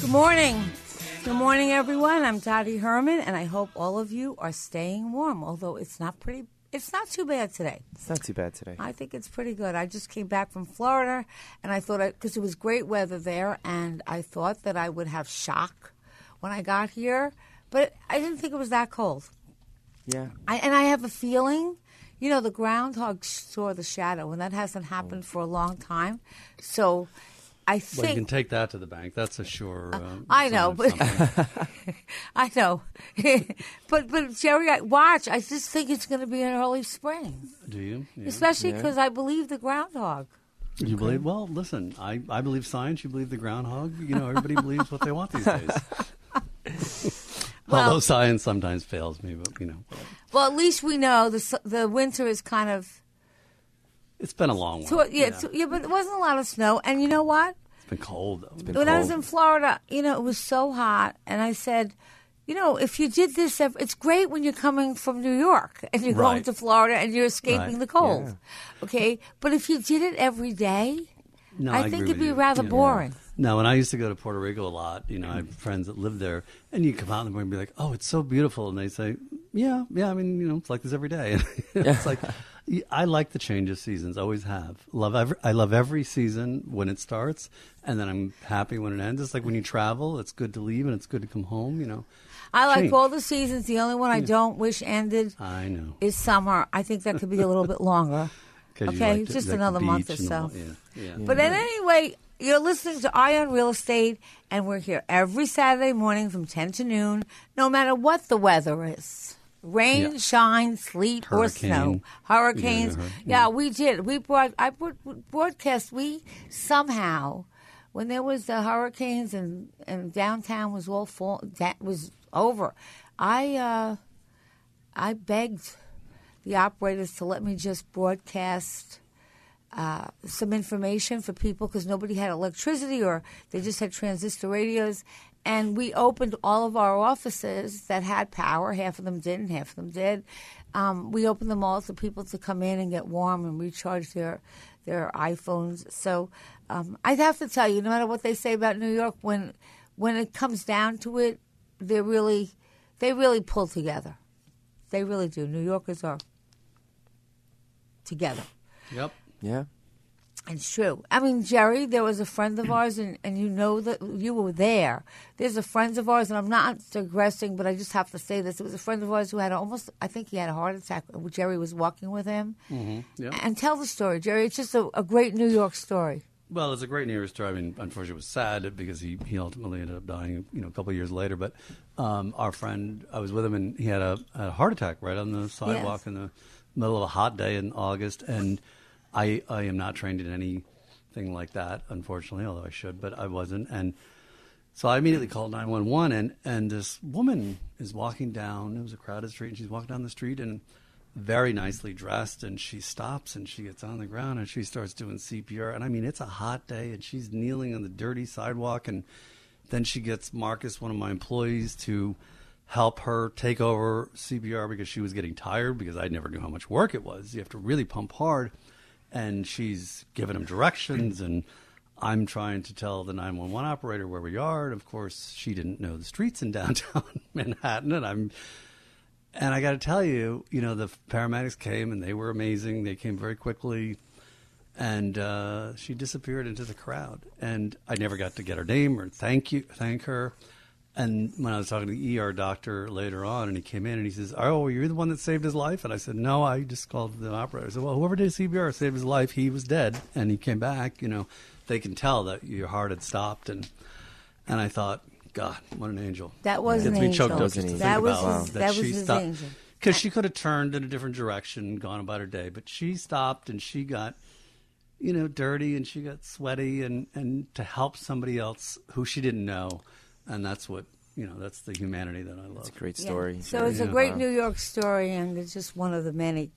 Good morning. Good morning, everyone. I'm Dottie Herman, and I hope all of you are staying warm. Although it's not pretty, it's not too bad today. It's not too bad today. I think it's pretty good. I just came back from Florida, and I thought because it was great weather there, and I thought that I would have shock when I got here, but I didn't think it was that cold. Yeah. I, and I have a feeling, you know, the groundhog saw the shadow, and that hasn't happened oh. for a long time. So I think. Well, you can take that to the bank. That's a sure. Uh, I know, but I know, but but Jerry, I, watch. I just think it's going to be an early spring, Do you? Yeah. especially Yeah. because I believe the groundhog. You believe? Well, listen. I, I believe science. You believe the groundhog. You know, everybody believes what they want these days. Well- Although science sometimes fails me, but you know, Well, at least we know the the winter is kind of. it's been a long one. So, yeah, so- yeah, but it wasn't a lot of snow, and you know what? It's been cold though. been when I was in Florida, you know, it was so hot, and I said, you know, if you did this, it's great when you're coming from New York and you're going to Florida and you're escaping Right. the cold. Okay, but if you did it every day, No, I, I think it'd be you. rather Yeah. boring. No, when I used to go to Puerto Rico a lot, you know, I have mm. friends that live there, and you come out in the morning and be like, "Oh, it's so beautiful," and they say, "Yeah, yeah, I mean, you know, it's like this every day." it's like I like the change of seasons, always have. Love every, I love every season when it starts, and then I'm happy when it ends. It's like when you travel, it's good to leave and it's good to come home. You know, I like Change. all the seasons. The only one I don't wish ended I know. is summer. I think that could be a little bit longer. Okay, like to- just like another month or so. Yeah, yeah. But at anyway, you're listening to Eye on Real Estate, and we're here every Saturday morning from 10 to noon, no matter what the weather is. Rain, Yeah. shine, sleet, or snow, hurricanes. Yeah, Yeah, we did. We brought, I brought, broadcast, we somehow, when there was the hurricanes and, and downtown was all fall, that was over, I, uh, I begged the operators to let me just broadcast uh, some information for people because nobody had electricity or they just had transistor radios. And we opened all of our offices that had power. Half of them didn't, half of them did. Um, we opened them all to people to come in and get warm and recharge their their iPhones. So um, I'd have to tell you, no matter what they say about New York, when when it comes down to it, they really they really pull together. They really do. New Yorkers are together. Yep. Yeah. It's true. I mean, Jerry, there was a friend of ours, and, and you know that you were there. There's a friend of ours, and I'm not digressing, but I just have to say this. It was a friend of ours who had almost, I think he had a heart attack. Jerry was walking with him. Mm-hmm. Yeah. And tell the story, Jerry. It's just a, a great New York story. Well, it's a great New York story. I mean, unfortunately, it was sad because he, he ultimately ended up dying, you know, a couple of years later. But um, our friend, I was with him, and he had a, a heart attack right on the sidewalk Yes. in the middle of a hot day in August. And I, I am not trained in anything like that, unfortunately, although I should, but I wasn't. And so I immediately called 911, and, and this woman is walking down. It was a crowded street, and she's walking down the street, and very nicely dressed and she stops and she gets on the ground and she starts doing CPR and I mean it's a hot day and she's kneeling on the dirty sidewalk and then she gets Marcus one of my employees to help her take over CPR because she was getting tired because I never knew how much work it was you have to really pump hard and she's giving him directions and I'm trying to tell the 911 operator where we are and of course she didn't know the streets in downtown Manhattan and I'm and I got to tell you, you know, the paramedics came and they were amazing. They came very quickly, and uh, she disappeared into the crowd. And I never got to get her name or thank you, thank her. And when I was talking to the ER doctor later on, and he came in and he says, "Oh, you're the one that saved his life." And I said, "No, I just called the operator." I said, "Well, whoever did CPR saved his life. He was dead, and he came back. You know, they can tell that your heart had stopped." And and I thought, God, what an angel! That was Gets an angel. choked up just to That was about his- that was she his stopped. angel. Because she could have turned in a different direction gone about her day, but she stopped and she got, you know, dirty and she got sweaty and and to help somebody else who she didn't know, and that's what you know. That's the humanity that I love. It's a great Yeah. story. So it's a great New York story, and it's just one of the many.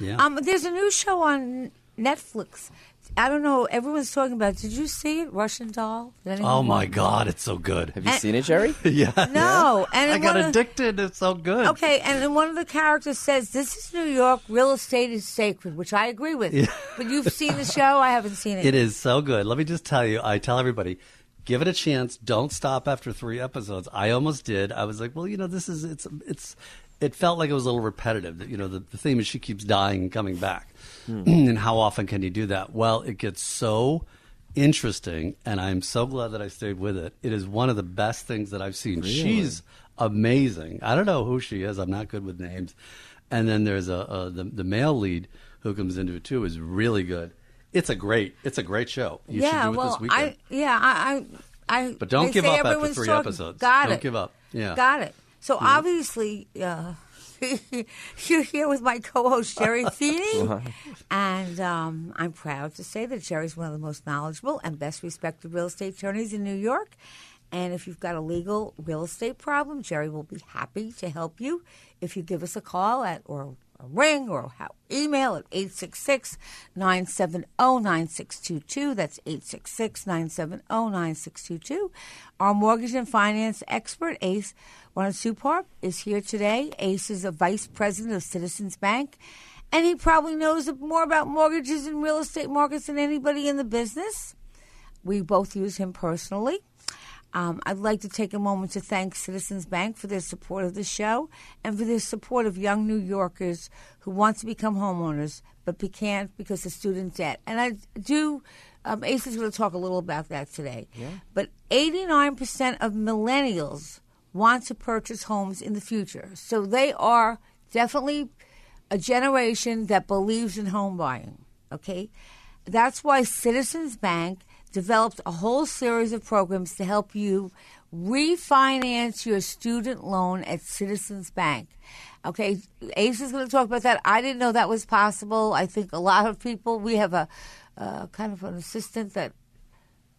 Yeah. Um, there's a new show on Netflix. I don't know. Everyone's talking about. it. Did you see it? Russian Doll. Oh my watch- God, it's so good. Have you seen it, Jerry? yeah. No, and I got one of- addicted. It's so good. Okay, and then one of the characters says, "This is New York. Real estate is sacred," which I agree with. Yeah. But you've seen the show. I haven't seen it. It is so good. Let me just tell you, I tell everybody, give it a chance. Don't stop after three episodes. I almost did. I was like, well, you know, this is it's it's. It felt like it was a little repetitive. That You know, the, the theme is she keeps dying and coming back, hmm. and how often can you do that? Well, it gets so interesting, and I'm so glad that I stayed with it. It is one of the best things that I've seen. She's amazing. I don't know who she is. I'm not good with names. And then there's a, a the, the male lead who comes into it too is really good. It's a great it's a great show. You yeah, should do it well, this weekend. I yeah, I, I, I But don't give up after everyone's three talking- episodes. Got Don't it. give up. Yeah. got it. So obviously, uh, you're here with my co-host Jerry Feeney, and um, I'm proud to say that Jerry's one of the most knowledgeable and best respected real estate attorneys in New York. And if you've got a legal real estate problem, Jerry will be happy to help you if you give us a call at or a ring or how, email at 866-970-9622. That's 866-970-9622. Our mortgage and finance expert, Ace Ron Supar, is here today. Ace is a vice president of Citizens Bank, and he probably knows more about mortgages and real estate markets than anybody in the business. We both use him personally. Um, I'd like to take a moment to thank Citizens Bank for their support of the show and for their support of young New Yorkers who want to become homeowners but be can't because of student debt. And I do, um, Ace is going to talk a little about that today. Yeah. But 89% of millennials want to purchase homes in the future. So they are definitely a generation that believes in home buying. Okay? That's why Citizens Bank developed a whole series of programs to help you refinance your student loan at Citizens Bank. Okay, Ace is going to talk about that. I didn't know that was possible. I think a lot of people, we have a uh, kind of an assistant that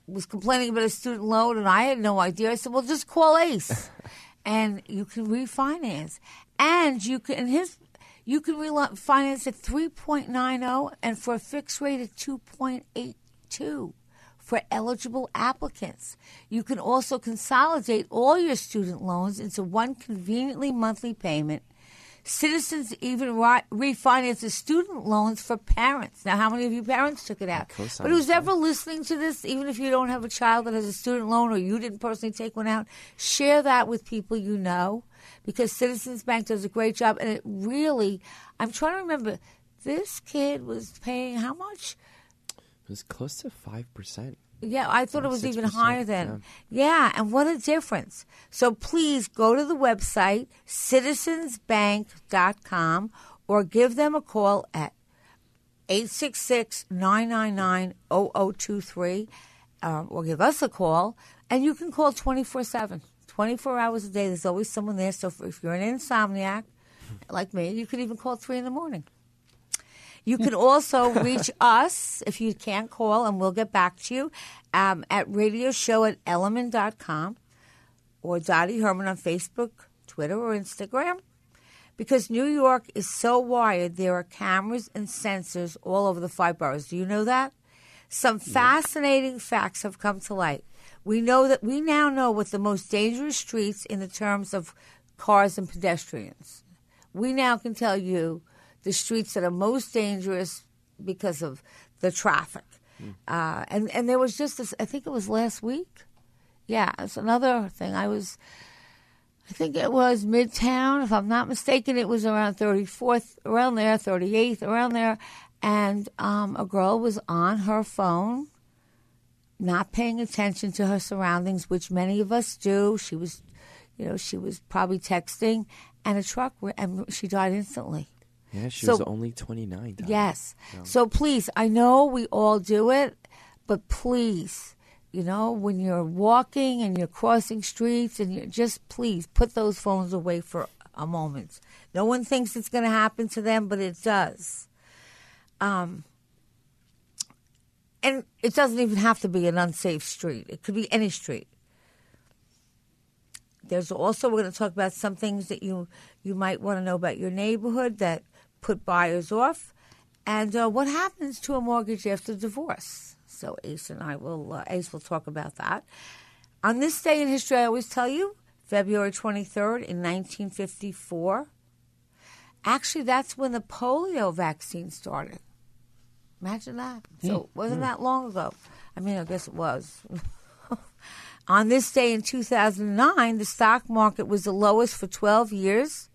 was complaining about a student loan, and I had no idea. I said, "Well, just call Ace, and you can refinance, and you can and his you can refinance at three point nine zero, and for a fixed rate at two point eight two." For eligible applicants, you can also consolidate all your student loans into one conveniently monthly payment Citizens even refinance the student loans for parents. Now, how many of you parents took it out? But who's ever listening to this, even if you don't have a child that has a student loan or you didn't personally take one out, share that with people you know because Citizens Bank does a great job. And it really, I'm trying to remember, this kid was paying how much? It was close to five percent. Yeah, I thought it was even 6%, higher than. Yeah. and what a difference. So please go to the website, citizensbank.com, or give them a call at 866 999 0023, um, or give us a call, and you can call 24 7. 24 hours a day. There's always someone there. So if, if you're an insomniac like me, you could even call 3 in the morning. You can also reach us if you can't call, and we'll get back to you um, at radio show at elliman.com or Dottie Herman on Facebook, Twitter, or Instagram. Because New York is so wired, there are cameras and sensors all over the five boroughs. Do you know that? Some fascinating facts have come to light. We know that we now know what the most dangerous streets in the terms of cars and pedestrians. We now can tell you the streets that are most dangerous because of the traffic. Uh, and and there was just this. I think it was last week. Yeah, it's another thing. I was. I think it was Midtown, if I'm not mistaken. It was around 34th, around there, 38th, around there, and um, a girl was on her phone, not paying attention to her surroundings, which many of us do. She was, you know, she was probably texting, and a truck, and she died instantly. Yeah, she So- was only 29. Tom. Yes. So please, I know we all do it, but please, you know, when you're walking and you're crossing streets and you're just please put those phones away for a moment. No one thinks it's going to happen to them, but it does. Um, and it doesn't even have to be an unsafe street. It could be any street. There's also we're going to talk about some things that you you might want to know about your neighborhood that put buyers off, and uh, what happens to a mortgage after divorce. So Ace and I will uh, Ace will talk about that. On this day in history, I always tell you, February 23rd in 1954. Actually, that's when the polio vaccine started. Imagine that. So it wasn't that long ago. I mean, I guess it was. On this day in 2009, the stock market was the lowest for 12 years,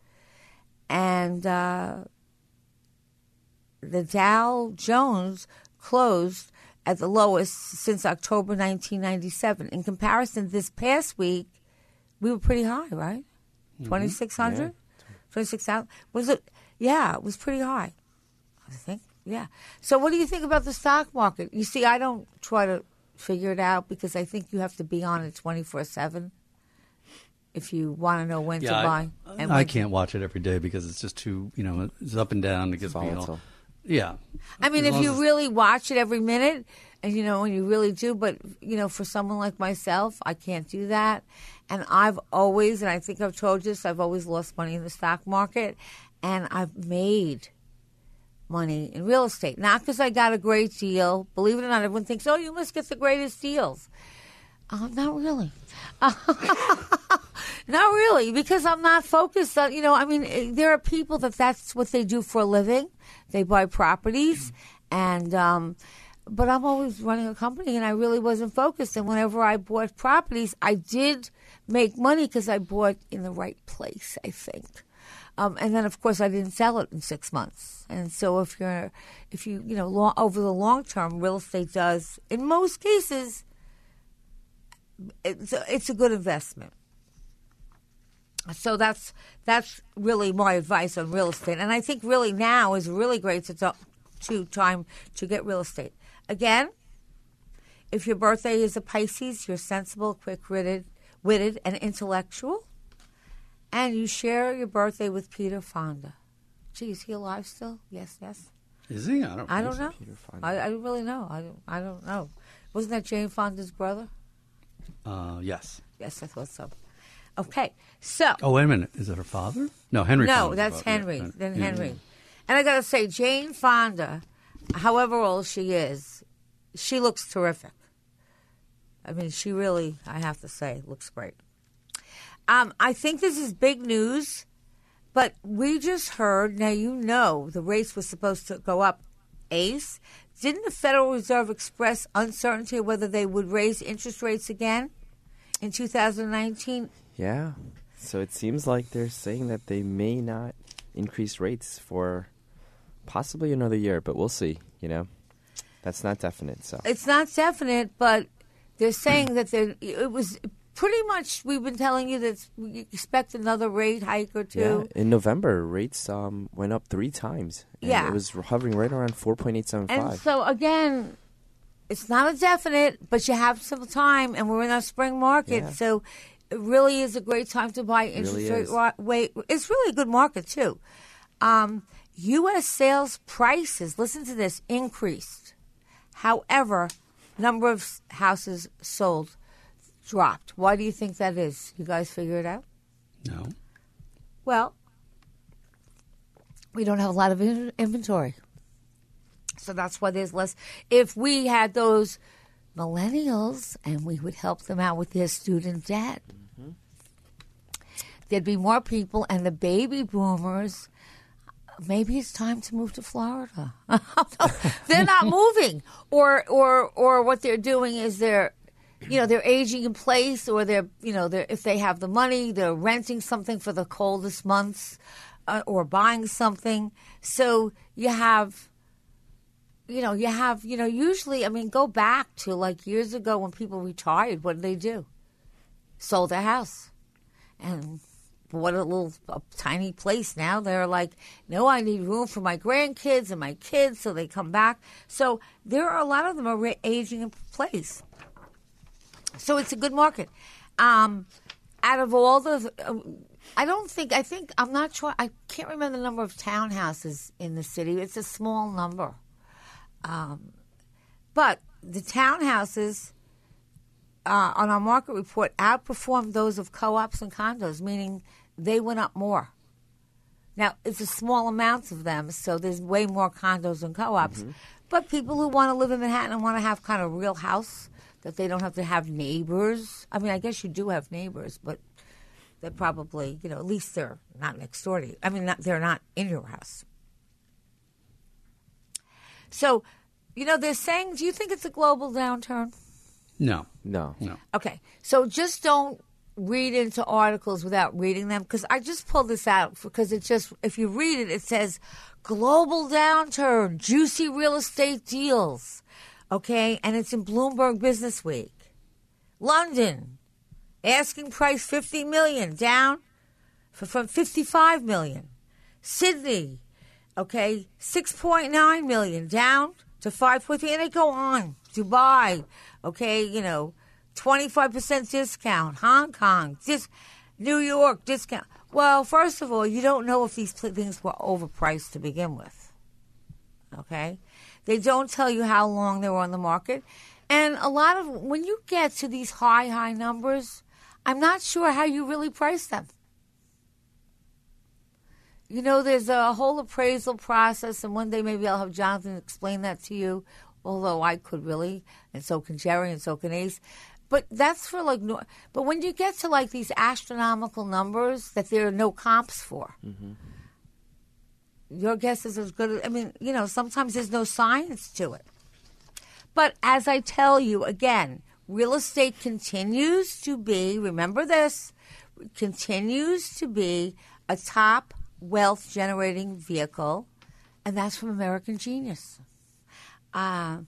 and uh, the Dow Jones closed at the lowest since October 1997. In comparison, this past week, we were pretty high, right? Mm-hmm. 2,600? 26,000? Was it? Yeah, it was pretty high. I think. Yeah. So, what do you think about the stock market? You see, I don't try to figure it out because I think you have to be on it 24 7 if you want to know when to Yeah, buy. I, and I can't watch it every day because it's just too, you know, it's up and down. It gets me all, volatile. Yeah. I mean, As if you as- really watch it every minute, and you know, and you really do, but you know, for someone like myself, I can't do that. And I've always, and I think I've told you this, I've always lost money in the stock market, and I've made money in real estate. Not because I got a great deal. Believe it or not, everyone thinks, oh, you must get the greatest deals. Uh, not really. Not really, because I'm not focused on, you know, I mean, eh, there are people that that's what they do for a living. They buy properties, and, um, but I'm always running a company and I really wasn't focused. And whenever I bought properties, I did make money because I bought in the right place, I think. Um, and then, of course, I didn't sell it in six months. And so, if you're, if you, you know, long, over the long term, real estate does, in most cases, it's a, it's a good investment. So that's that's really my advice on real estate, and I think really now is really great to talk, to time to get real estate. Again, if your birthday is a Pisces, you're sensible, quick-witted, witted, and intellectual, and you share your birthday with Peter Fonda. Gee, is he alive still? Yes, yes. Is he? I don't. I don't know. Peter Fonda. I, I don't really know. I don't, I don't know. Wasn't that Jane Fonda's brother? Uh, yes. Yes, I thought so. Okay, so Oh wait a minute. Is it her father? No, Henry. No, that's. Henry. Yeah. Then Yeah. Henry. And I got to say, Jane Fonda, however old she is, she looks terrific. I mean, she really, I have to say, looks great. Um, I think this is big news, but we just heard. Now you know the rates was supposed to go up. Ace, didn't the Federal Reserve express uncertainty whether they would raise interest rates again in 2019? Yeah. So it seems like they're saying that they may not increase rates for possibly another year, but we'll see. You know, that's not definite. So it's not definite, but they're saying that there it was pretty much. We've been telling you that we expect another rate hike or two. yeah, in November rates um, went up three times. And Yeah. it was hovering right around four point eight seven five. And so again, it's not a definite, but you have some time, and we're in our spring market, Yeah. so it really is a great time to buy interest really rate. Wait, it's really a good market too. Um, U.S. sales prices, listen to this, increased. However, number of houses sold dropped. Why do you think that is? You guys figure it out? No. Well, we don't have a lot of in- inventory. So that's why there's less. If we had those millennials and we would help them out with their student debt, there'd be more people, and the baby boomers. Maybe it's time to move to Florida. they're not moving, or or or what they're doing is they're, you know, they're aging in place, or they're you know they're if they have the money, they're renting something for the coldest months, uh, or buying something. So you have you know, you have, you know, usually, I mean, go back to like years ago when people retired. What did they do? Sold their house, and what a little a tiny place now. They're like, no, I need room for my grandkids and my kids, so they come back. So there are a lot of them are aging in place. So it's a good market. Um, out of all the, uh, I don't think, I think, I'm not sure, I can't remember the number of townhouses in the city. It's a small number. Um, but the townhouses uh, on our market report outperformed those of co ops and condos, meaning they went up more. Now, it's a small amounts of them, so there's way more condos than co ops. Mm-hmm. But people who want to live in Manhattan and want to have kind of real house that they don't have to have neighbors. I mean, I guess you do have neighbors, but they're probably, you know, at least they're not next door to you. I mean, not, they're not in your house. So, you know, they're saying, do you think it's a global downturn? No, No. no. Okay, so just don't read into articles without reading them because I just pulled this out because it just if you read it, it says global downturn, juicy real estate deals. Okay, and it's in Bloomberg Business Week. London, asking price fifty million down f- from fifty five million. Sydney, okay, six point nine million down to five point three, and they go on. Dubai, okay, you know, twenty five percent discount. Hong Kong, dis- New York discount. Well, first of all, you don't know if these things were overpriced to begin with. Okay, they don't tell you how long they were on the market, and a lot of when you get to these high high numbers, I'm not sure how you really price them. You know, there's a whole appraisal process, and one day maybe I'll have Jonathan explain that to you. Although I could really, and so can Jerry, and so can Ace. But that's for like, no- but when you get to like these astronomical numbers that there are no comps for, mm-hmm. your guess is as good as, I mean, you know, sometimes there's no science to it. But as I tell you again, real estate continues to be, remember this, continues to be a top wealth generating vehicle, and that's from American Genius. Uh,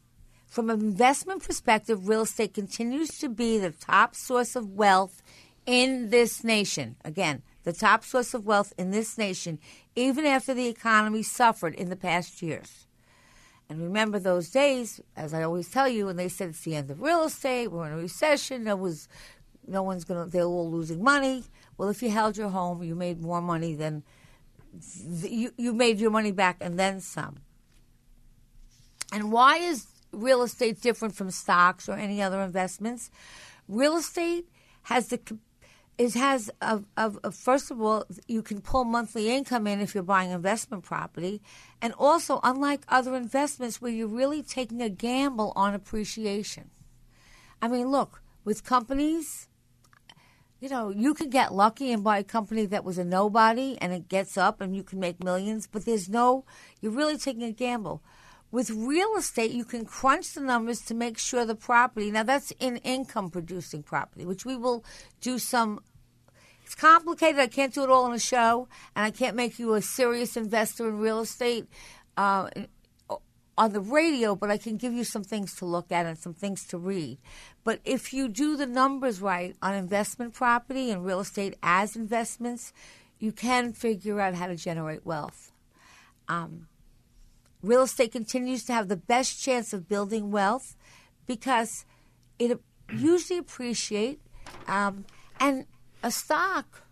from an investment perspective, real estate continues to be the top source of wealth in this nation. Again, the top source of wealth in this nation, even after the economy suffered in the past years. And remember those days, as I always tell you, when they said it's the end of real estate, we're in a recession, there was no one's gonna they're all losing money. Well, if you held your home, you made more money than you you made your money back and then some. And why is real estate different from stocks or any other investments? Real estate has the it has a, a, first of all you can pull monthly income in if you're buying investment property, and also unlike other investments where you're really taking a gamble on appreciation. I mean, look with companies. You know, you can get lucky and buy a company that was a nobody and it gets up and you can make millions, but there's no, you're really taking a gamble. With real estate, you can crunch the numbers to make sure the property, now that's in income producing property, which we will do some. It's complicated. I can't do it all in a show, and I can't make you a serious investor in real estate uh, on the radio, but I can give you some things to look at and some things to read. But if you do the numbers right on investment property and real estate as investments, you can figure out how to generate wealth. Um, real estate continues to have the best chance of building wealth because it usually appreciate um, and a stock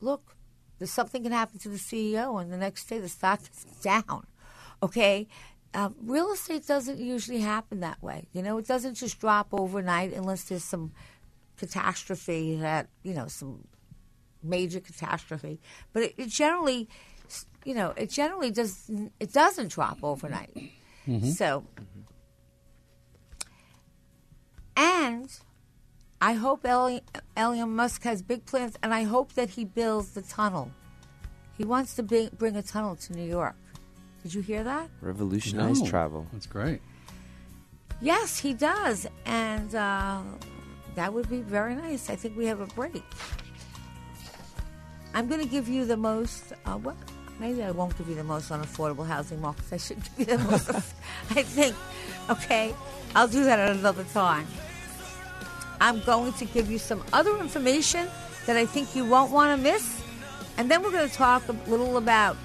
look there's something can happen to the ceo and the next day the stock is down okay um, real estate doesn't usually happen that way you know it doesn't just drop overnight unless there's some catastrophe that you know some major catastrophe but it, it generally you know, it generally does. It doesn't drop overnight. Mm-hmm. So, and I hope Eli- Elon Musk has big plans, and I hope that he builds the tunnel. He wants to bring, bring a tunnel to New York. Did you hear that? Revolutionize No. travel. That's great. Yes, he does, and uh, that would be very nice. I think we have a break. I'm going to give you the most. Uh, what? maybe I won't give you the most unaffordable housing markets. I should give you the most. I think, okay, I'll do that at another time. I'm going to give you some other information that I think you won't want to miss, and then we're going to talk a little about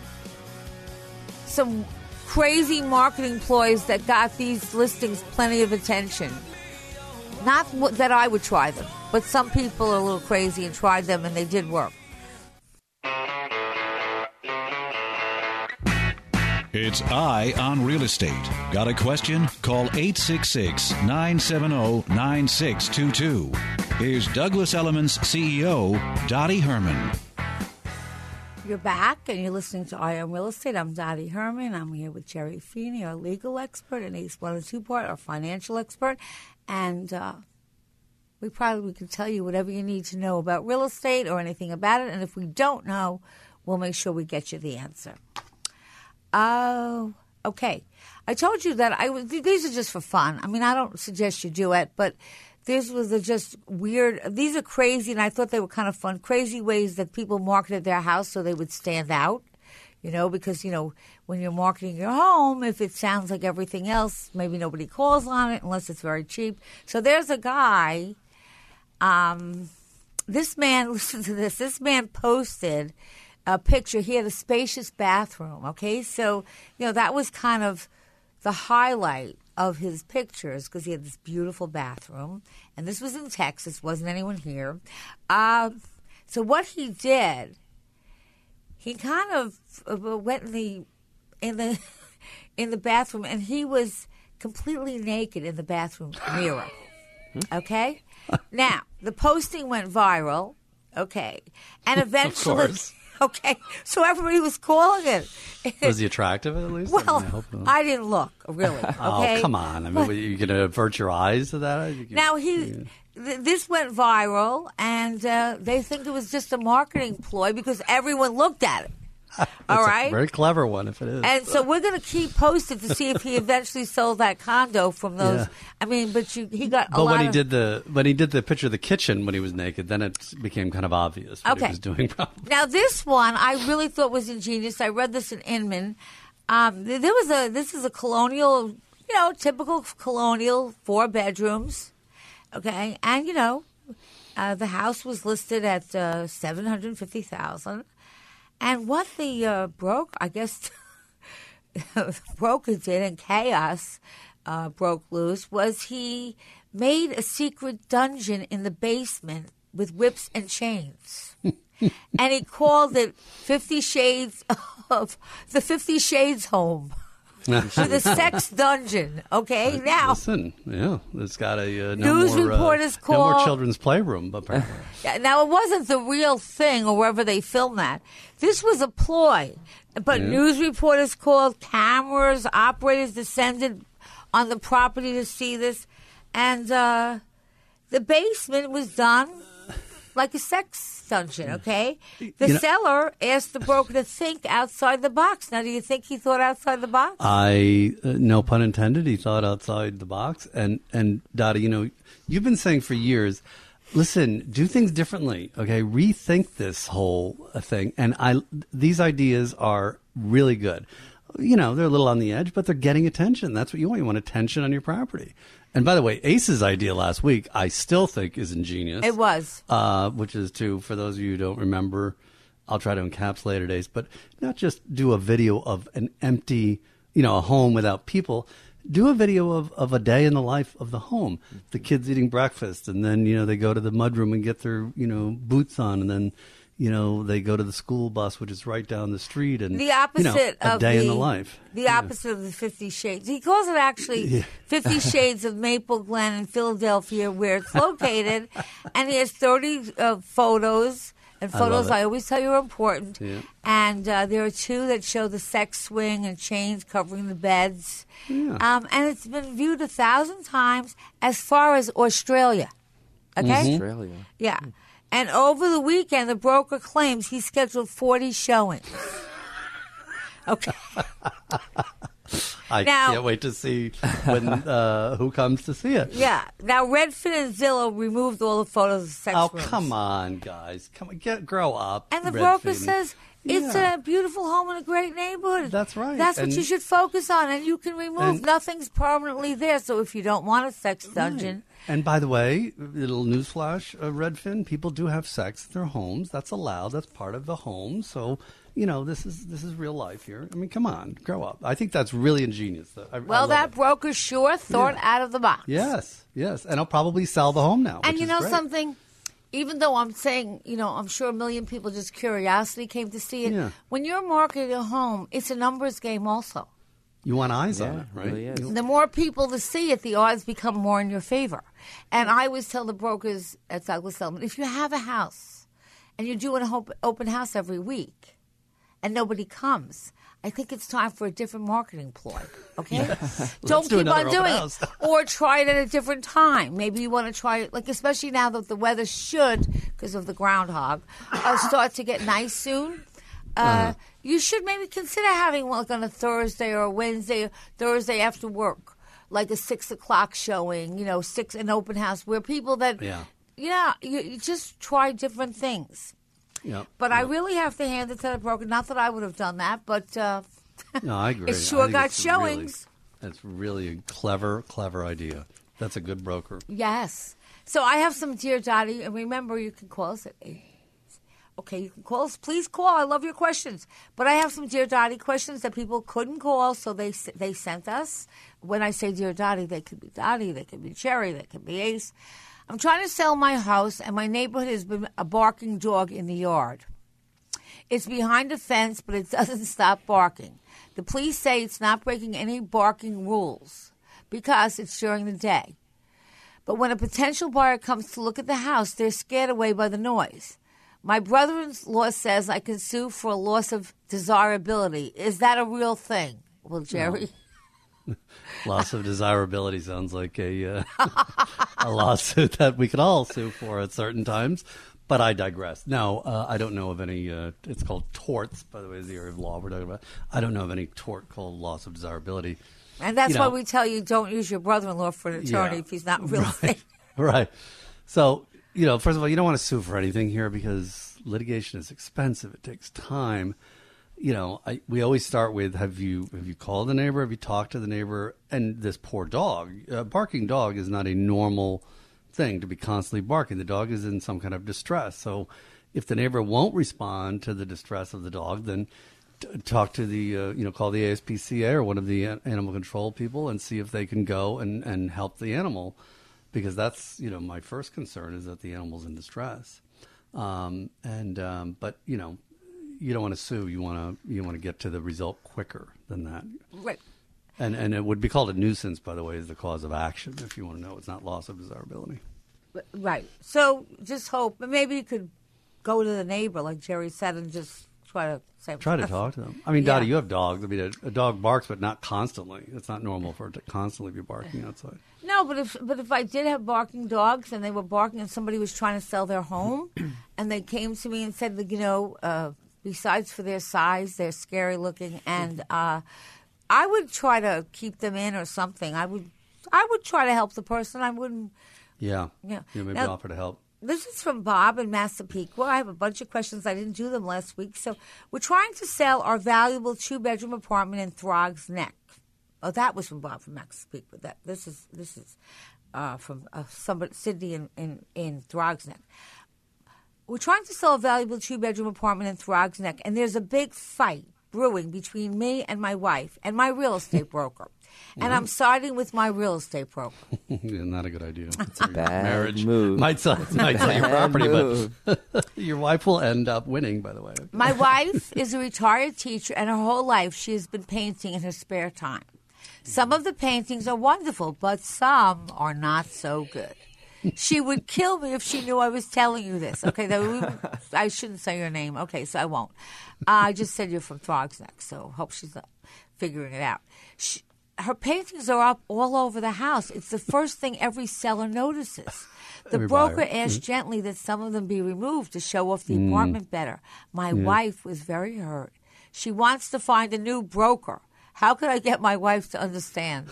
some crazy marketing ploys that got these listings plenty of attention. Not that I would try them, but some people are a little crazy and tried them and they did work. It's Eye on Real Estate. Got a question? Call 866 970 9622. Here's Douglas Elliman's CEO, Dottie Herman. You're back and you're listening to Eye on Real Estate. I'm Dottie Herman. I'm here with Jerry Feeney, our legal expert, and Ace One and Two Part, our financial expert. And uh, we probably can tell you whatever you need to know about real estate or anything about it. And if we don't know, we'll make sure we get you the answer. Oh, okay. I told you that I was, these are just for fun. I mean, I don't suggest you do it, but this was a just weird. These are crazy, and I thought they were kind of fun. Crazy ways that people marketed their house so they would stand out. You know, because you know when you're marketing your home, if it sounds like everything else, maybe nobody calls on it unless it's very cheap. So there's a guy. Um, this man, listen to this. This man posted a picture. He had a spacious bathroom. Okay, so you know that was kind of the highlight of his pictures because he had this beautiful bathroom, and this was in Texas. wasn't anyone here. Uh, so what he did, he kind of uh, went in the in the in the bathroom, and he was completely naked in the bathroom mirror. Okay, now the posting went viral. Okay, and eventually. Okay, so everybody was calling it. Was he attractive at least? Well, I hope not. I didn't look really. Okay? Oh, come on. I mean, were you going to avert your eyes to that? Now he, th- this went viral, and uh, they think it was just a marketing ploy because everyone looked at it. All a very clever one, if it is. and so we're going to keep posted to see if he eventually sold that condo from those. Yeah. I mean, but you, he got a but when he of, did the when he did the picture of the kitchen when he was naked, then it became kind of obvious what Okay. he was doing. Probably. Now this one I really thought was ingenious. I read this in Inman. Um, there was a this is a colonial, you know, typical colonial four bedrooms. Okay, and you know, uh, the house was listed at uh, seven hundred fifty thousand. And what the uh, broke, I guess, broker did and chaos uh, broke loose was he made a secret dungeon in the basement with whips and chains. and he called it Fifty Shades of the Fifty Shades Home. With a sex dungeon. Okay, now Listen, yeah, it's got a uh, no News more, uh, reporters no more children's playroom, apparently. Yeah, Now, it wasn't the real thing or wherever they filmed that. This was a ploy. But news reporters called, cameras, operators descended on the property to see this. And uh, the basement was done like a sex dungeon, okay? The You know- seller asked the broker to think outside the box. Now, do you think he thought outside the box? I, uh, no pun intended, he thought outside the box. And, and Dottie, you know, you've been saying for years, listen, do things differently, okay? Rethink this whole uh, thing. And I, these ideas are really good. You know, they're a little on the edge, but they're getting attention. That's what you want. You want attention on your property. And by the way, Ace's idea last week, I still think is ingenious. It was. Uh, which is to, for those of you who don't remember, I'll try to encapsulate it, Ace, but not just do a video of an empty, you know, a home without people. Do a video of, of a day in the life of the home. The kids eating breakfast, and then, you know, they go to the mudroom and get their, you know, boots on, and then, you know, they go to the school bus, which is right down the street, and the opposite you know, a of day the, in the life. The opposite of the Fifty Shades. He calls it actually Fifty Shades of Maple Glen in Philadelphia, where it's located, and he has thirty uh, photos. And photos, it. I, always tell you, are important. Yeah. And uh, there are two that show the sex swing and chains covering the beds. Yeah. Um, and it's been viewed a thousand times as far as Australia. Okay? Australia. Yeah. And over the weekend, the broker claims he scheduled 40 showings. Okay. I Now- can't wait to see when uh, who comes to see it. Yeah. Now, Redfin and Zillow removed all the photos of sex Oh rooms. come on, guys! Come on, get grow up. And the Redfin. broker says It's Yeah. a beautiful home in a great neighborhood. That's right. That's what And- you should focus on, and you can remove. Nothing's permanently there. So if you don't want a sex dungeon, And by the way, little newsflash, uh, Redfin, people do have sex in their homes. That's allowed. That's part of the home. So, you know, this is this is real life here. I mean, come on, grow up. I think that's really ingenious. I, I well, love that it. broker sure thought out of the box. Yes, yes, and I'll probably sell the home now. And which you is know great. something? Even though I'm saying, you know, I'm sure a million people just curiosity came to see it. Yeah. When you're marketing a home, it's a numbers game also. You want eyes on it, right? really is. The more people to see it, the odds become more in your favor. And I always tell the brokers at Douglas Elliman, if you have a house and you're doing a hop- open house every week and nobody comes, I think it's time for a different marketing ploy. Okay, don't do keep on doing it, or try it at a different time. Maybe you want to try it, like especially now that the weather should, because of the groundhog, uh, start to get nice soon. Uh, Uh-huh. You should maybe consider having one like on a Thursday or a Wednesday, Thursday after work, like a six o'clock showing. You know, six an open house where people that Yeah. yeah, you, you just try different things. Yeah. But I really have to hand it to the broker. Not that I would have done that, but uh, No, I agree. It sure I got it's really- showings. That's really a clever, clever idea. That's a good broker. yes. So I have some dear Dottie, and remember, you can call us at eight. Okay, you can call us. Please call. I love your questions. But I have some Dear Dottie questions that people couldn't call, so they they sent us. When I say Dear Dottie, they could be Dottie, they could be Jerry, they could be Ace. I'm trying to sell my house, and my neighborhood has been a barking dog in the yard. It's behind a fence, but it doesn't stop barking. The police say it's not breaking any barking rules because it's during the day. But when a potential buyer comes to look at the house, they're scared away by the noise. My brother in law says I can sue for a loss of desirability. Is that a real thing? Well, Jerry. Loss of desirability sounds like a uh, a lawsuit that we could all sue for at certain times. But I digress. No, uh, I don't know of any. Uh, it's called torts, by the way, is the area of law we're talking about. I don't know of any tort called loss of desirability. And that's You why we tell you don't use your brother in law for an attorney Yeah. if he's not real estate. right. So, you know, first of all, you don't want to sue for anything here because litigation is expensive. It takes time. You know, I, we always start with have you have you called the neighbor? Have you talked to the neighbor? And this poor dog, a barking dog is not a normal thing to be constantly barking. The dog is in some kind of distress. So, if the neighbor won't respond to the distress of the dog, then t- talk to the uh, you know call the ASPCA or one of the animal control people and see if they can go and and help the animal because that's you know my first concern is that the animal's in distress um, and um, but you know you don't want to sue you want to you want to get to the result quicker than that Right. and and it would be called a nuisance by the way is the cause of action if you want to know it's not loss of desirability Right. So just hope. but Maybe you could go to the neighbor, like Jerry said, and just try to say. try to talk to them i mean Yeah. dottie you have dogs i mean a, a dog barks but not constantly it's not normal for it to constantly be barking outside No, but if but if I did have barking dogs and they were barking and somebody was trying to sell their home, and they came to me and said you know, uh, besides for their size, they're scary looking, and uh, I would try to keep them in or something. I would I would try to help the person. I wouldn't. yeah Yeah. maybe Now- offer to help This is from Bob in Massapequa. I have a bunch of questions. I didn't do them last week. So we're trying to sell our valuable two bedroom apartment in Throgs Neck. Oh, that was from Bob from Massapequa. That this is this is uh, from uh, somebody Sydney in in, in Throgs Neck. We're trying to sell a valuable two bedroom apartment in Throgs Neck, and there's a big fight brewing between me and my wife and my real estate broker. And I'm siding with my real estate broker. yeah, not a good idea It's a bad marriage move. might sell, might sell your property, move. but your wife will end up winning. By the way, My wife is a retired teacher, and her whole life she has been painting in her spare time. Some of the paintings are wonderful, but some are not so good. She would kill me if she knew I was telling you this. Okay, though we, I shouldn't say your name. Okay, so I won't. Uh, I just said you're from Throgs Neck, so hope she's not figuring it out. She, her paintings are up all over the house. It's the first thing every seller notices. The Every broker buyer. Mm-hmm. asked gently that some of them be removed to show off the Mm. apartment better. My wife was very hurt. She wants to find a new broker. How could I get my wife to understand?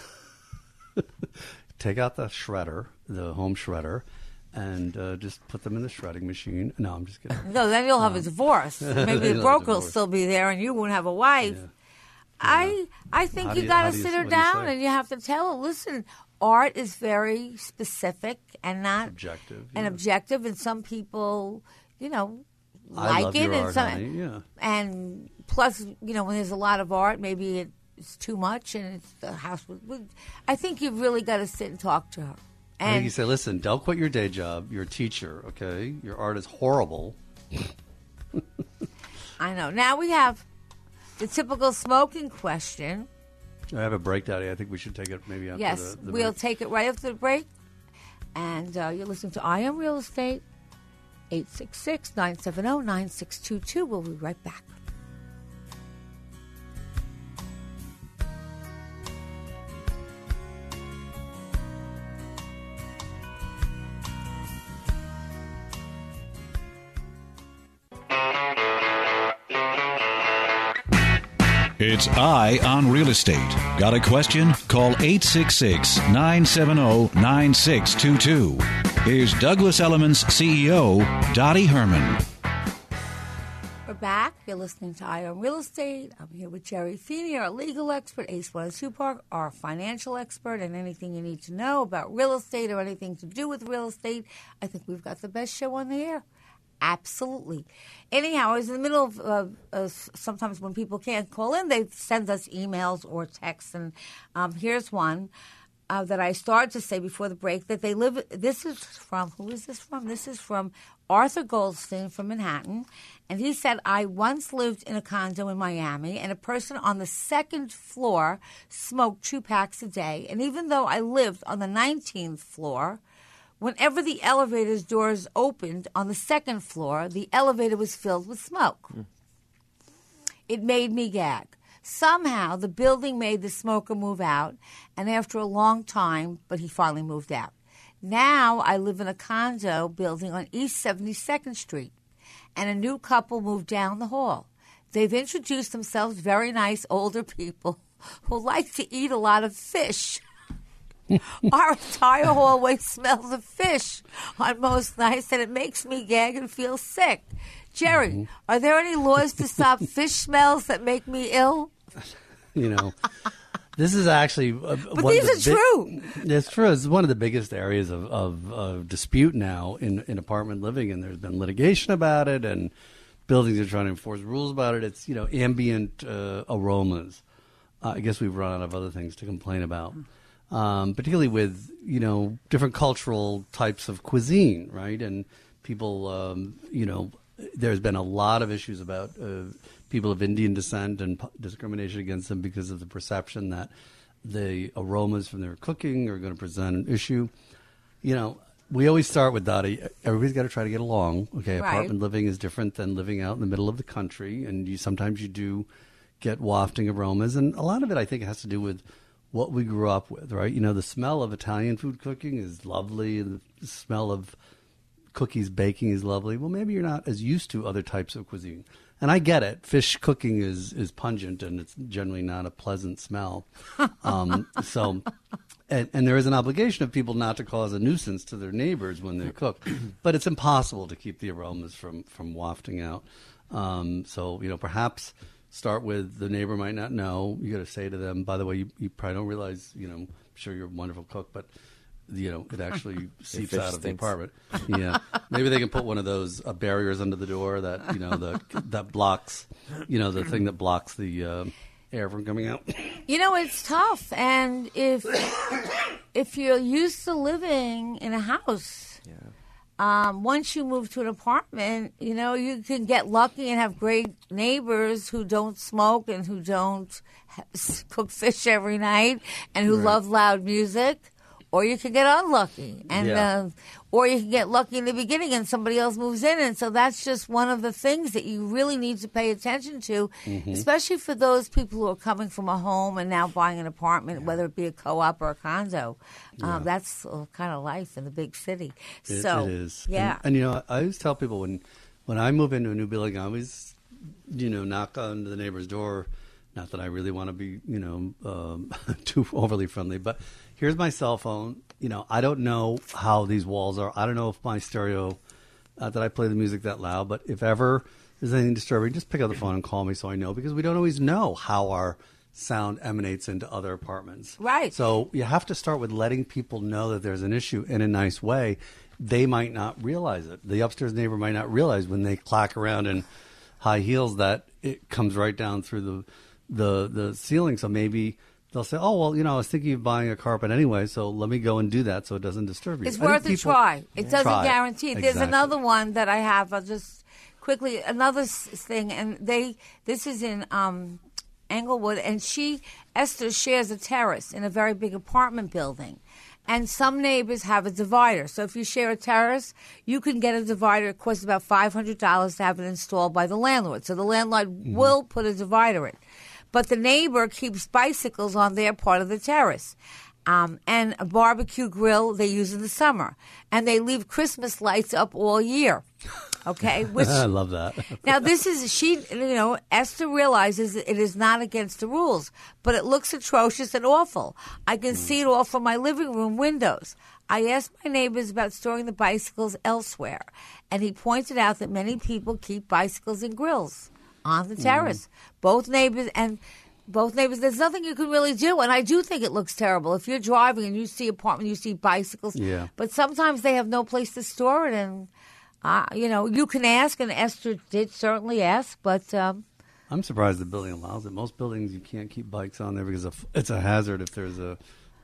take out the shredder, the home shredder, and uh, just put them in the shredding machine. No, I'm just kidding. No, then you'll have a divorce. Maybe the broker will still be there, and you won't have a wife. Yeah. I I think you you- got to sit her what do you down and you have to tell her, listen, art is very specific and not Objective, and objective, and some people, you know, like it, and art, some, honey, yeah. and plus, you know, when there's a lot of art, maybe it's too much, and it's the house. I think you've really got to sit and talk to her. I think And you say, listen, don't quit your day job. You're a teacher, okay? Your art is horrible. I know. Now we have the typical smoking question. I have a break, Daddy. I think we should take it maybe after Yes, the, the we'll break. take it right after the break. And uh, you're listening to Eye on Real Estate, 866 970 9622. We'll be right back. It's Eye on Real Estate. Got a question? Call 866 970 9622. Here's Douglas Elliman's CEO, Dottie Herman. We're back. You're listening to Eye on Real Estate. I'm here with Jerry Feeney, our legal expert, Ace 102 Park, our financial expert, and anything you need to know about real estate or anything to do with real estate. I think we've got the best show on the air. Absolutely. Anyhow, I was in the middle of uh, uh, sometimes when people can't call in, they send us emails or texts. And um, here's one uh, that I started to say before the break that they live. This is from who is this from? This is from Arthur Goldstein from Manhattan, and he said, "I once lived in a condo in Miami, and a person on the second floor smoked two packs a day. And even though I lived on the 19th floor." Whenever the elevator's doors opened on the second floor, the elevator was filled with smoke. Hmm. It made me gag. Somehow the building made the smoker move out, and after a long time, but he finally moved out. Now I live in a condo building on East 72nd Street, and a new couple moved down the hall. They've introduced themselves very nice older people who like to eat a lot of fish. Our entire hallway smells of fish on most nights, and it makes me gag and feel sick. Jerry, are there any laws to stop fish smells that make me ill? you know, this is actually. Uh, But these the are big- true. It's true. It's one of the biggest areas of, of, of dispute now in, in apartment living, and there's been litigation about it, and buildings are trying to enforce rules about it. It's you know ambient uh, aromas. Uh, I guess we've run out of other things to complain about, um, particularly with you know different cultural types of cuisine, right? And people, um, you know, there's been a lot of issues about uh, people of Indian descent and p- discrimination against them because of the perception that the aromas from their cooking are going to present an issue. You know, we always start with Dottie. Everybody's got to try to get along. Okay, Right. apartment living is different than living out in the middle of the country, and you sometimes you do get wafting aromas, and a lot of it I think has to do with what we grew up with, right? You know, the smell of Italian food cooking is lovely, and the smell of cookies baking is lovely. Well, maybe you're not as used to other types of cuisine. And I get it. Fish cooking is, is pungent and it's generally not a pleasant smell. Um, so, and, and there is an obligation of people not to cause a nuisance to their neighbors when they cook. But it's impossible to keep the aromas from, from wafting out. Um, so, you know, perhaps start with the neighbor might not know. You got to say to them, by the way, you, you probably don't realize, you know, I'm sure you're a wonderful cook, but you know, it actually seeps out of the apartment. Yeah, maybe they can put one of those uh, barriers under the door that you know the that blocks, you know, the thing that blocks the uh, air from coming out. You know, it's tough, and if if you're used to living in a house, um, once you move to an apartment, you know you can get lucky and have great neighbors who don't smoke and who don't cook fish every night and who love loud music. Or you can get unlucky, and Yeah. uh, or you can get lucky in the beginning, and somebody else moves in, and so that's just one of the things that you really need to pay attention to, especially for those people who are coming from a home and now buying an apartment, whether it be a co-op or a condo. Um, that's uh, kind of life in the big city. It- so it is. yeah. And, and, you know, I always tell people when when I move into a new building, I always, you know, knock on the neighbor's door. Not that I really want to be, you know, um, too overly friendly, but here's my cell phone. You know, I don't know how these walls are. I don't know if my stereo uh, that I play the music that loud. But if ever there's anything disturbing, just pick up the phone and call me so I know because we don't always know how our sound emanates into other apartments. Right. So you have to start with letting people know that there's an issue in a nice way. They might not realize it. The upstairs neighbor might not realize when they clack around in high heels that it comes right down through the the the ceiling. So maybe they'll say, "Oh well, you know, I was thinking of buying a carpet anyway, so let me go and do that so it doesn't disturb you." It's I worth a try. It doesn't Try guarantee. There's another one that I have. I'll just quickly another thing, and they. This is in um, Englewood, and she Esther shares a terrace in a very big apartment building. And some neighbors have a divider. So if you share a terrace, you can get a divider. It costs about five hundred dollars to have it installed by the landlord. So the landlord will put a divider in. But the neighbor keeps bicycles on their part of the terrace. Um, and a barbecue grill they use in the summer. And they leave Christmas lights up all year. Okay? Which I love that. now this is she you know Esther realizes it is not against the rules, but it looks atrocious and awful. I can see it all from my living room windows. I asked my neighbors about storing the bicycles elsewhere, and he pointed out that many people keep bicycles in grills on the terrace. Both neighbors and both neighbors. There's nothing you can really do, and I do think it looks terrible if you're driving and you see apartment, you see bicycles. Yeah. But sometimes they have no place to store it, and uh, you know you can ask, and Esther did certainly ask, but um, I'm surprised the building allows it. Most buildings you can't keep bikes on there because it's a hazard if there's a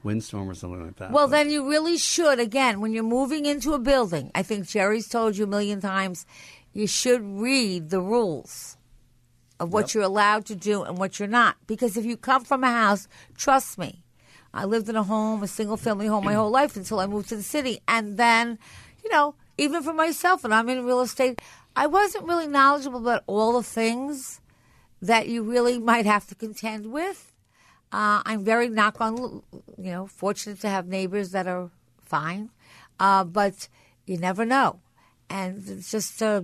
windstorm or something like that. well, But- then you really should. Again, when you're moving into a building, I think Jerry's told you a million times, you should read the rules of what you're allowed to do and what you're not. Because if you come from a house, trust me, I lived in a home, a single family home, my whole life until I moved to the city. And then, you know, even for myself, and I'm in real estate, I wasn't really knowledgeable about all the things that you really might have to contend with. Uh, I'm very knock on, you know, fortunate to have neighbors that are fine, uh, but you never know, and it's just uh,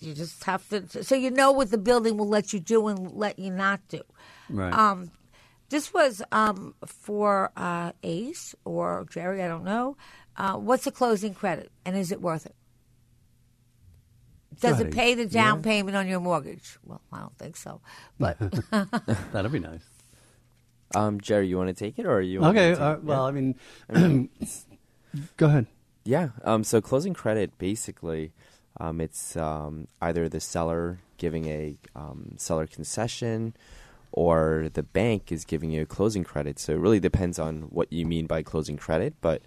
you just have to. So you know what the building will let you do and let you not do. Right. Um, this was um, for uh, Ace or Jerry, I don't know. Uh, what's the closing credit, and is it worth it? Does it pay the down payment on your mortgage? Well, I don't think so, but That'd be nice. Um, Jerry, you want to take it or you? want Okay. to Uh, take it? well, I mean, go ahead. Yeah. Um, so closing credit, basically, um, it's um, either the seller giving a um, seller concession, or the bank is giving you a closing credit. So it really depends on what you mean by closing credit. But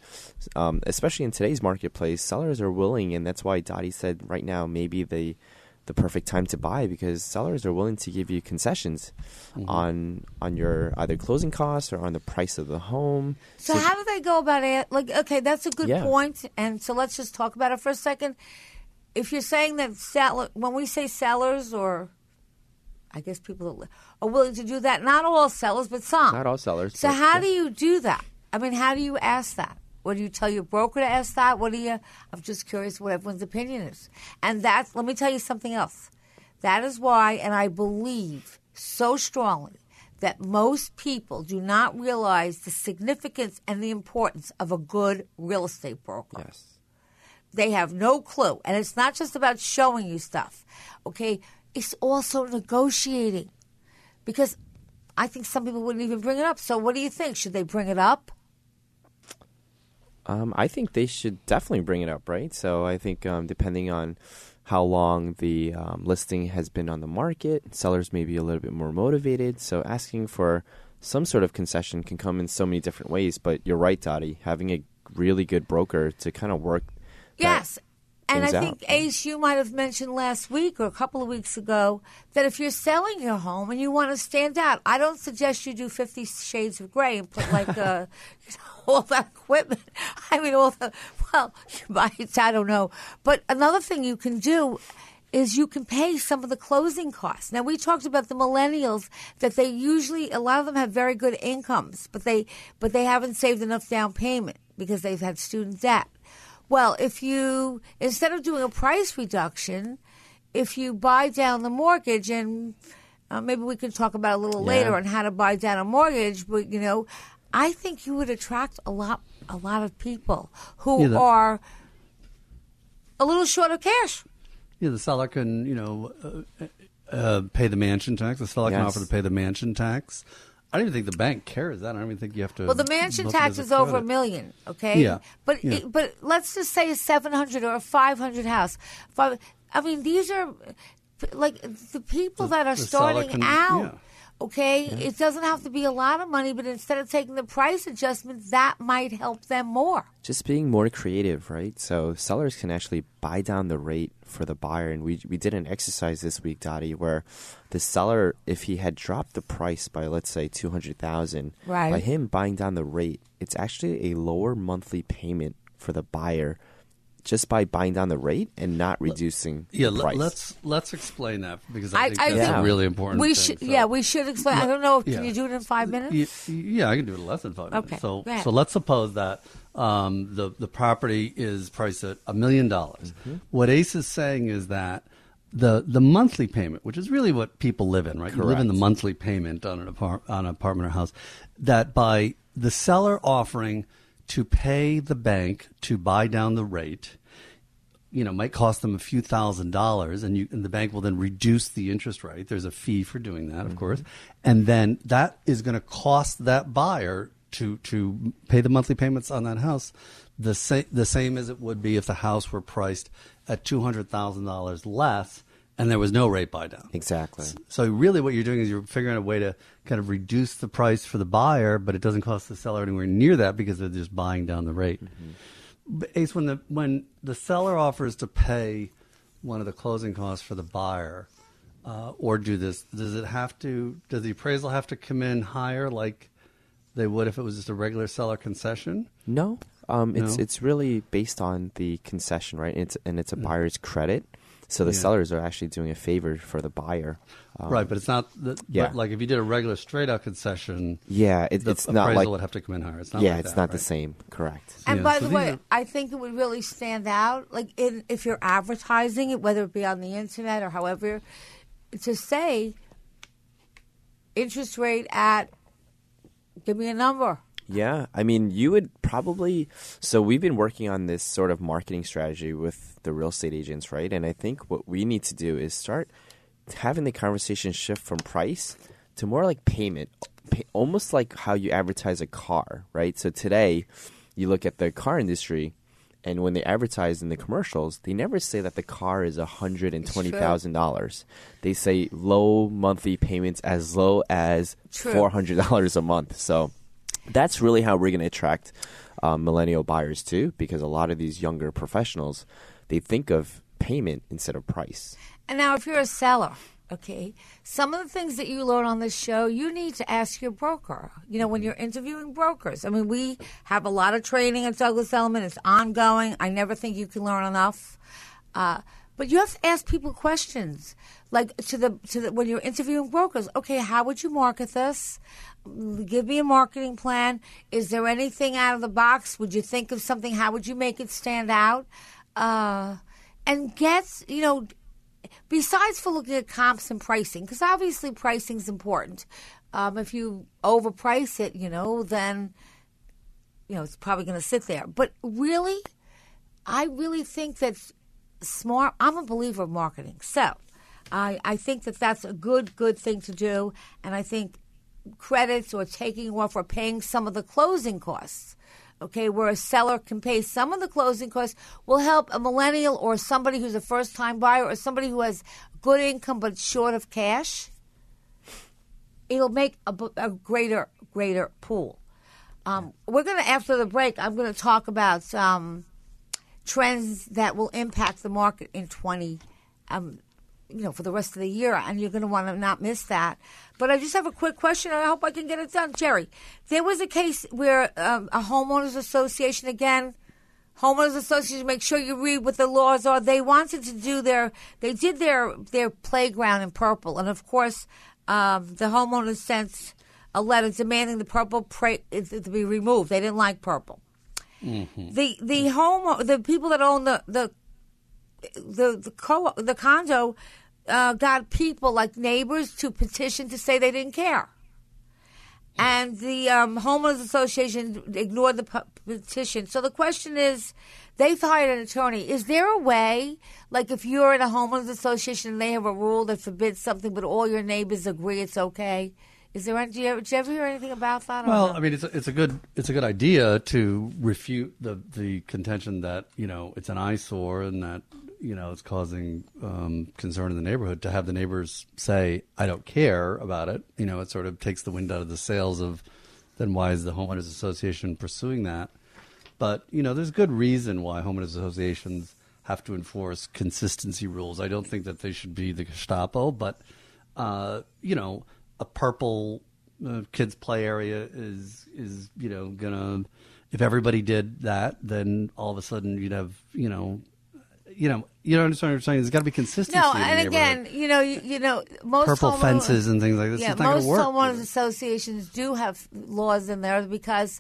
um, especially in today's marketplace, sellers are willing, and that's why Dottie said right now maybe the the perfect time to buy because sellers are willing to give you concessions on on your either closing costs or on the price of the home. So, how do they go about it? Like, okay, that's a good Yeah. point, and so let's just talk about it for a second. If you're saying that seller, when we say sellers, or I guess people are willing to do that, not all sellers, but some. Not all sellers. So, how yeah. do you do that? I mean, how do you ask that? What do you tell your broker to ask that? What do you? I'm just curious what everyone's opinion is. And that's. Let me tell you something else. That is why, and I believe so strongly that most people do not realize the significance and the importance of a good real estate broker. Yes. They have no clue. And it's not just about showing you stuff, okay? It's also negotiating. Because I think some people wouldn't even bring it up. So, what do you think? Should they bring it up? Um, I think they should definitely bring it up, right? So I think um, depending on how long the um, listing has been on the market, sellers may be a little bit more motivated. So asking for some sort of concession can come in so many different ways. But you're right, Dottie. Having a really good broker to kind of work. Yes. And I think, out. Ace, you might have mentioned last week or a couple of weeks ago that if you're selling your home and you want to stand out, I don't suggest you do Fifty Shades of Grey and put like uh, you know, all that equipment. I mean, all the, well, you might, I don't know. But another thing you can do is you can pay some of the closing costs. Now we talked about the millennials that they usually a lot of them have very good incomes, but they but they haven't saved enough down payment because they've had student debt. Well, if you instead of doing a price reduction, if you buy down the mortgage and uh, maybe we can talk about a little Yeah. later on how to buy down a mortgage, but you know, I think you would attract a lot a lot of people who Yeah, that- are a little short of cash. Yeah, the seller can, you know, uh, uh, pay the mansion tax. The seller can offer to pay the mansion tax. I don't even think the bank cares that. I don't even think you have to. Well, the mansion look at it tax is over a million, okay? Yeah, But yeah. It, but let's just say a seven hundred or a five hundred house. Five, I mean, these are like the people The- that are starting can- out. yeah. Okay, it doesn't have to be a lot of money, but instead of taking the price adjustment, that might help them more. just being more creative, right? So sellers can actually buy down the rate for the buyer, and we we did an exercise this week, Dottie, where the seller, if he had dropped the price by let's say two hundred thousand, Right. by him buying down the rate, it's actually a lower monthly payment for the buyer, just by buying down the rate and not reducing Yeah, the let, price. let's let's explain that because I, I, think I that's think a really important. We thing, should, so- yeah, we should explain. I don't know. Can Yeah. you do it in five minutes? Y- Yeah, I can do it in less than five minutes. Okay, So, so let's suppose that um, the the property is priced at a million dollars. Mm-hmm. What Ace is saying is that the the monthly payment, which is really what people live in, right? You live in the monthly payment on an apart- on an apartment or house. That by the seller offering to pay the bank to buy down the rate you know might cost them a few thousand dollars and you and the bank will then reduce the interest rate. There's a fee for doing that of mm-hmm. course. And then that is going to cost that buyer to to pay the monthly payments on that house the same the same as it would be if the house were priced at $200,000 less and there was no rate buy down. Exactly. so really, what you're doing is you're figuring out a way to kind of reduce the price for the buyer, but it doesn't cost the seller anywhere near that because they're just buying down the rate. But Ace, when the when the seller offers to pay one of the closing costs for the buyer, uh, or do this, does it have to? Does the appraisal have to come in higher, like they would if it was just a regular seller concession? No, um, it's No? it's really based on the concession, right? It's and it's a buyer's credit, so the. Yeah. sellers are actually doing a favor for the buyer. Um, right, but it's not. The, yeah. but like if you did a regular straight out concession, Yeah, it, the it's not appraisal like would have to come in higher. It's not. yeah, like it's that, not the same. Correct. And Yeah, by so the way, are- I think it would really stand out, like in, if you're advertising it, whether it be on the internet or however, to say interest rate at, give me a number. Yeah, I mean, you would probably. So we've been working on this sort of marketing strategy with the real estate agents, right? And I think what we need to do is start having the conversation shift from price to more like payment, pa- almost like how you advertise a car, right? So today, you look at the car industry, and when they advertise in the commercials, they never say that the car is hundred and twenty thousand dollars. They say low monthly payments as low as four hundred dollars a month. So that's really how we're going to attract um, millennial buyers too, because a lot of these younger professionals they think of payment instead of price. And now, if you're a seller, okay, some of the things that you learn on this show, you need to ask your broker. You know, when you're interviewing brokers, I mean, we have a lot of training at Douglas Elliman. It's ongoing. I never think you can learn enough. Uh, but you have to ask people questions, like to the to the when you're interviewing brokers. Okay, how would you market this? Give me a marketing plan. Is there anything out of the box? Would you think of something? How would you make it stand out? Uh, and get you know besides for looking at comps and pricing, because obviously pricing is important. Um, if you overprice it, you know, then you know it's probably going to sit there. But really, I really think that smart. I'm a believer of marketing, so I I think that that's a good good thing to do, and I think credits or taking off or paying some of the closing costs. Okay, where a seller can pay some of the closing costs will help a millennial or somebody who's a first time buyer or somebody who has good income but short of cash. It'll make a, a greater, greater pool. Um, we're going to, after the break, I'm going to talk about um, trends that will impact the market in 20, um, you know, for the rest of the year, and you're going to want to not miss that. But I just have a quick question, and I hope I can get it done. Jerry, there was a case where um, a homeowners association, again, homeowners association, make sure you read what the laws are. They wanted to do their, they did their their playground in purple, and of course, um, the homeowners sent a letter demanding the purple pra- to be removed. They didn't like purple. The the home the people that own the the the the co the condo uh, got people like neighbors to petition to say they didn't care. and the um, homeowners association ignored the petition. So the question is, they've hired an attorney. Is there a way, like if you're in a homeowners association and they have a rule that forbids something, but all your neighbors agree it's okay? Is there? any- Do you ever, did you ever hear anything about that? Well. I mean, it's a, it's a good it's a good idea to refute the the contention that you know it's an eyesore and that you know it's causing um, concern in the neighborhood. To have the neighbors say, "I don't care about it," you know, it sort of takes the wind out of the sails of then why is the homeowners association pursuing that? But you know, there's good reason why homeowners associations have to enforce consistency rules. I don't think that they should be the Gestapo, but uh, you know, a purple uh, kids play area is is you know gonna. If everybody did that, then all of a sudden you'd have you know, you know, you don't understand what I'm saying. There's got to be consistency. no, and again, you know, you, you know, most purple homeowner- fences and things like this. Yeah, most going to work. homeowners associations do have laws in there because,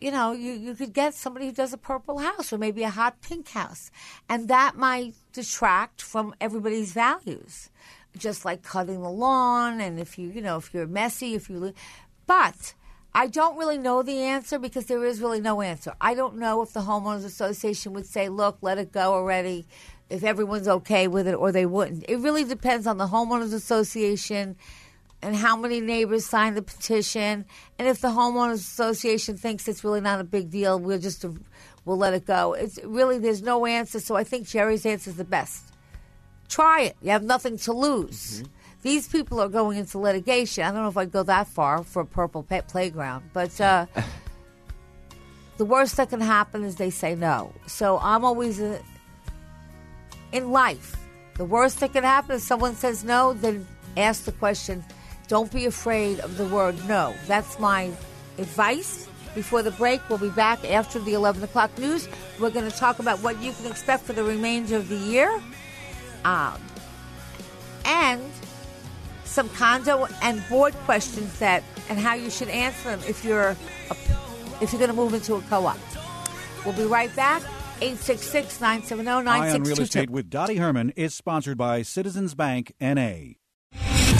you know, you, you could get somebody who does a purple house or maybe a hot pink house, and that might detract from everybody's values, just like cutting the lawn and if you, you know, if you're messy, if you, but. I don't really know the answer because there is really no answer. I don't know if the homeowners association would say, "Look, let it go already," if everyone's okay with it, or they wouldn't. It really depends on the homeowners association and how many neighbors signed the petition, and if the homeowners association thinks it's really not a big deal, we'll just we'll let it go. It's really there's no answer, so I think Jerry's answer is the best. Try it. You have nothing to lose. Mm-hmm. These people are going into litigation. I don't know if I'd go that far for a purple pet playground, but uh, the worst that can happen is they say no. So I'm always uh in life. The worst that can happen is someone says no, then ask the question. Don't be afraid of the word no. That's my advice. Before the break, we'll be back after the 11 o'clock news. We're going to talk about what you can expect for the remainder of the year. Um, and some condo and board questions that and how you should answer them if you're a, if you're going to move into a co-op. We'll be right back. 866-970-9622. Eye on Real Estate with Dottie Herman is sponsored by Citizens Bank N.A.